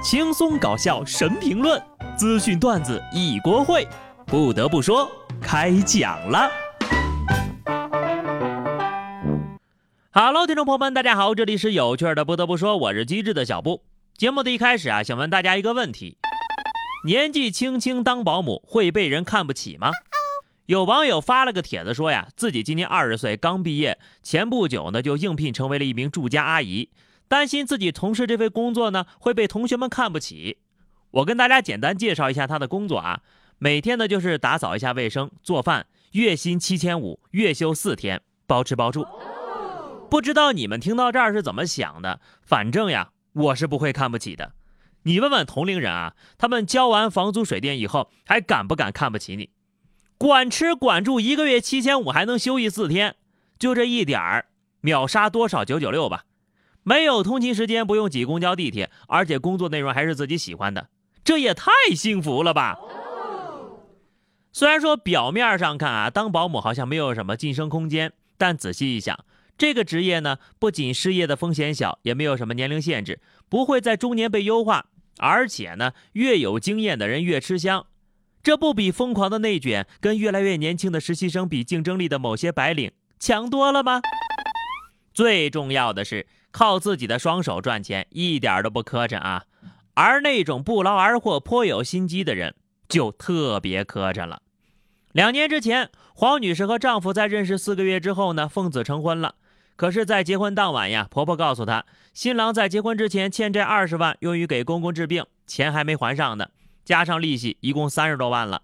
轻松搞笑神评论，资讯段子一锅烩。不得不说，开讲了。Hello，听众朋友们，大家好，这里是有趣的。不得不说，我是机智的小布。节目的一开始啊，想问大家一个问题：年纪轻轻当保姆会被人看不起吗？有网友发了个帖子说呀，自己今年二十岁，刚毕业，前不久呢就应聘成为了一名住家阿姨。担心自己从事这份工作呢会被同学们看不起，我跟大家简单介绍一下他的工作啊，每天呢就是打扫一下卫生、做饭，月薪七千五，月休四天，包吃包住。不知道你们听到这儿是怎么想的？反正呀，我是不会看不起的。你问问同龄人啊，他们交完房租水电以后，还敢不敢看不起你？管吃管住，一个月七千五，还能休息四天，就这一点儿，秒杀多少九九六吧。没有通勤时间，不用挤公交地铁，而且工作内容还是自己喜欢的，这也太幸福了吧！虽然说表面上看啊，当保姆好像没有什么晋升空间，但仔细一想，这个职业呢，不仅失业的风险小，也没有什么年龄限制，不会在中年被优化，而且呢，越有经验的人越吃香，这不比疯狂的内卷跟越来越年轻的实习生比竞争力的某些白领强多了吗？最重要的是。靠自己的双手赚钱一点都不磕碜啊，而那种不劳而获、颇有心机的人就特别磕碜了。两年之前，黄女士和丈夫在认识四个月之后呢，奉子成婚了。可是，在结婚当晚呀，婆婆告诉她，新郎在结婚之前欠债二十万，用于给公公治病，钱还没还上呢，加上利息，一共三十多万了。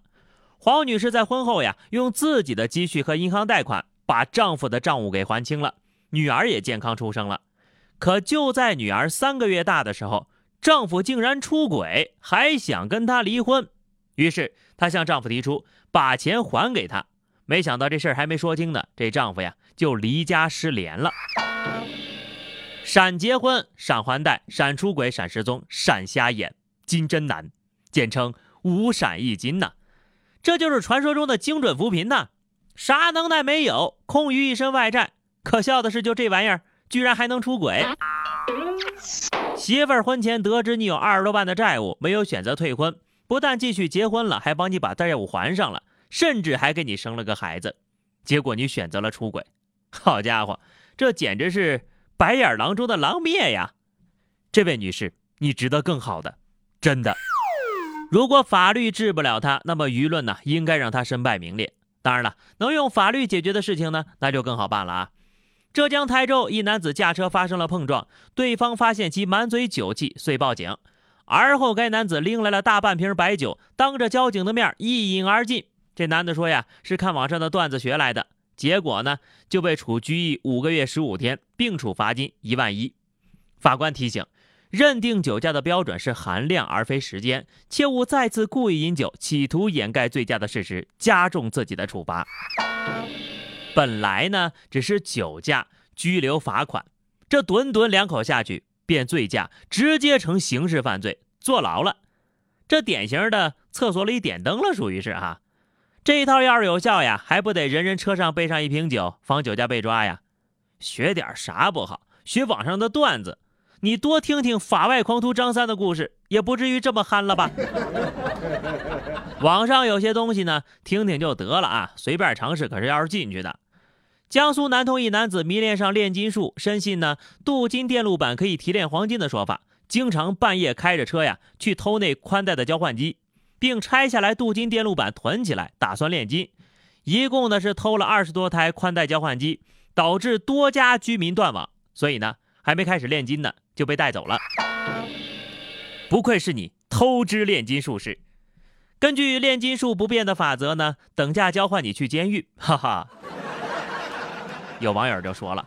黄女士在婚后呀，用自己的积蓄和银行贷款，把丈夫的账务给还清了，女儿也健康出生了。可就在女儿三个月大的时候，丈夫竟然出轨，还想跟她离婚。于是她向丈夫提出把钱还给她。没想到这事儿还没说清呢，这丈夫呀就离家失联了。闪结婚、闪还贷、闪出轨、闪失踪、闪瞎眼，金真难，简称五闪一金呐。这就是传说中的精准扶贫呐，啥能耐没有，空余一身外债。可笑的是，就这玩意儿。居然还能出轨！媳妇儿婚前得知你有二十多万的债务，没有选择退婚，不但继续结婚了，还帮你把债务还上了，甚至还给你生了个孩子。结果你选择了出轨，好家伙，这简直是白眼狼中的狼灭呀！这位女士，你值得更好的，真的。如果法律治不了他，那么舆论呢，应该让他身败名裂。当然了，能用法律解决的事情呢，那就更好办了啊。浙江台州一男子驾车发生了碰撞，对方发现其满嘴酒气，遂报警。而后该男子拎来了大半瓶白酒，当着交警的面一饮而尽。这男的说呀，是看网上的段子学来的。结果呢，就被处拘役五个月十五天，并处罚金一万一。法官提醒：认定酒驾的标准是含量而非时间，切勿再次故意饮酒，企图掩盖醉驾的事实，加重自己的处罚。本来呢，只是酒驾拘留罚款，这顿顿两口下去变醉驾，直接成刑事犯罪，坐牢了。这典型的厕所里点灯了，属于是哈。这一套要是有效呀，还不得人人车上备上一瓶酒，防酒驾被抓呀？学点啥不好？学网上的段子，你多听听法外狂徒张三的故事，也不至于这么憨了吧？网上有些东西呢，听听就得了啊，随便尝试可是要是进去的。江苏南通一男子迷恋上炼金术，深信呢镀金电路板可以提炼黄金的说法，经常半夜开着车呀去偷那宽带的交换机，并拆下来镀金电路板囤起来，打算炼金。一共呢是偷了二十多台宽带交换机，导致多家居民断网。所以呢还没开始炼金呢就被带走了。不愧是你偷之炼金术士。根据炼金术不变的法则呢，等价交换你去监狱，哈哈。有网友就说了，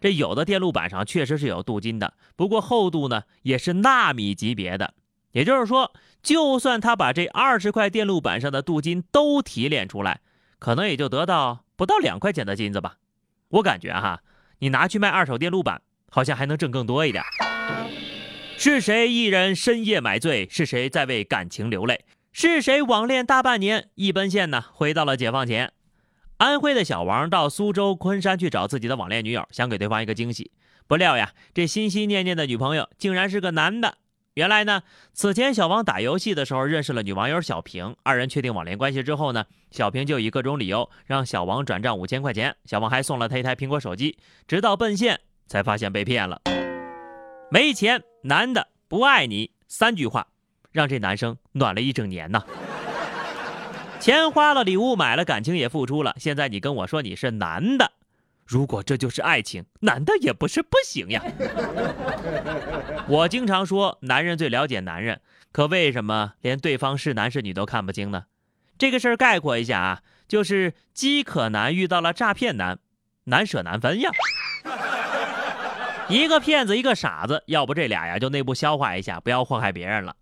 这有的电路板上确实是有镀金的，不过厚度呢也是纳米级别的。也就是说，就算他把这二十块电路板上的镀金都提炼出来，可能也就得到不到两块钱的金子吧。我感觉哈，你拿去卖二手电路板，好像还能挣更多一点。是谁一人深夜买醉？是谁在为感情流泪？是谁网恋大半年，一奔现呢？回到了解放前。安徽的小王到苏州昆山去找自己的网恋女友，想给对方一个惊喜。不料呀，这心心念念的女朋友竟然是个男的。原来呢，此前小王打游戏的时候认识了女网友小平，二人确定网恋关系之后呢，小平就以各种理由让小王转账五千块钱，小王还送了他一台苹果手机，直到奔现才发现被骗了。没钱，男的不爱你，三句话让这男生暖了一整年呐。钱花了，礼物买了，感情也付出了，现在你跟我说你是男的。如果这就是爱情，男的也不是不行呀。我经常说，男人最了解男人，可为什么连对方是男是女都看不清呢？这个事儿概括一下啊，就是饥渴男遇到了诈骗男，难舍难分呀。一个骗子，一个傻子，要不这俩呀就内部消化一下，不要祸害别人了。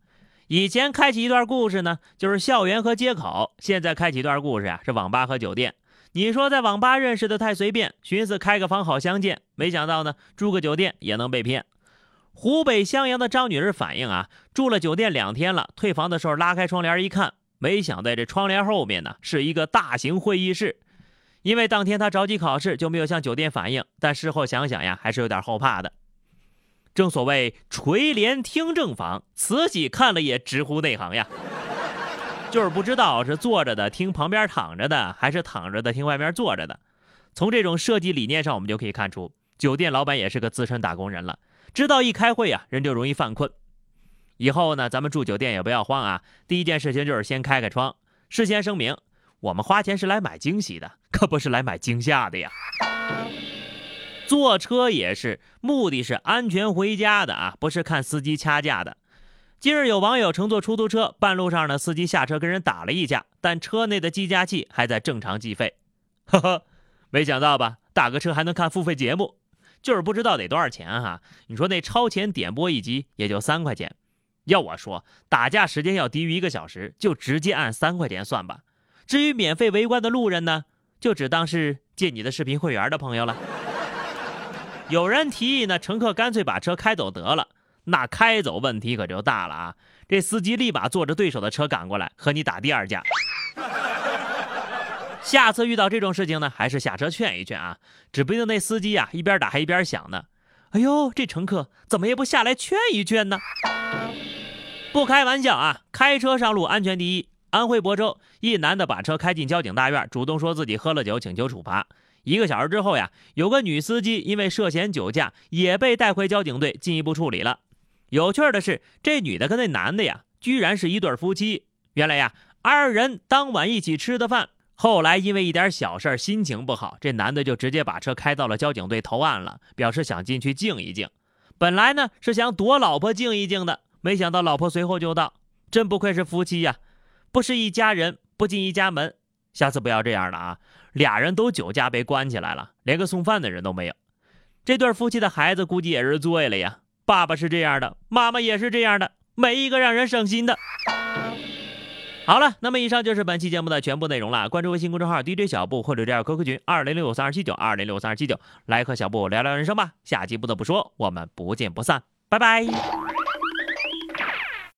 以前开启一段故事呢，就是校园和街口；现在开启一段故事呀，是网吧和酒店。你说在网吧认识的太随便，寻思开个房好相见，没想到呢，住个酒店也能被骗。湖北襄阳的张女士反映啊，住了酒店两天了，退房的时候拉开窗帘一看，没想在这窗帘后面呢是一个大型会议室。因为当天她着急考试，就没有向酒店反映，但事后想想呀，还是有点后怕的。正所谓垂帘听政房，慈禧看了也直呼内行呀。就是不知道是坐着的听旁边躺着的，还是躺着的听外面坐着的。从这种设计理念上，我们就可以看出，酒店老板也是个资深打工人了，知道一开会啊，人就容易犯困。以后呢，咱们住酒店也不要慌啊，第一件事情就是先开开窗，事先声明，我们花钱是来买惊喜的，可不是来买惊吓的呀。坐车也是，目的是安全回家的啊，不是看司机掐架的。近日有网友乘坐出租车，半路上呢，司机下车跟人打了一架，但车内的计价器还在正常计费。呵呵，没想到吧？打个车还能看付费节目，就是不知道得多少钱哈。你说那超前点播一集也就三块钱，要我说，打架时间要低于一个小时，就直接按三块钱算吧。至于免费围观的路人呢，就只当是借你的视频会员的朋友了。有人提议呢，乘客干脆把车开走得了。那开走问题可就大了啊！这司机立马坐着对手的车赶过来和你打第二架。下次遇到这种事情呢，还是下车劝一劝啊！指不定那司机呀一边打还一边想呢：哎呦，这乘客怎么也不下来劝一劝呢？不开玩笑啊，开车上路安全第一。安徽亳州一男的把车开进交警大院，主动说自己喝了酒，请求处罚。一个小时之后呀，有个女司机因为涉嫌酒驾，也被带回交警队进一步处理了。有趣的是，这女的跟那男的呀，居然是一对夫妻。原来呀，二人当晚一起吃的饭，后来因为一点小事心情不好，这男的就直接把车开到了交警队投案了，表示想进去静一静。本来呢是想躲老婆静一静的，没想到老婆随后就到，真不愧是夫妻呀，不是一家人不进一家门。下次不要这样了啊！俩人都酒驾被关起来了，连个送饭的人都没有。这对夫妻的孩子估计也是醉了呀。爸爸是这样的，妈妈也是这样的，没一个让人省心的。好了，那么以上就是本期节目的全部内容了。关注微信公众号 DJ 小布或者加入 QQ 群二零六三二七九二零六三二七九，来和小布聊聊人生吧。下期不得不说，我们不见不散，拜拜。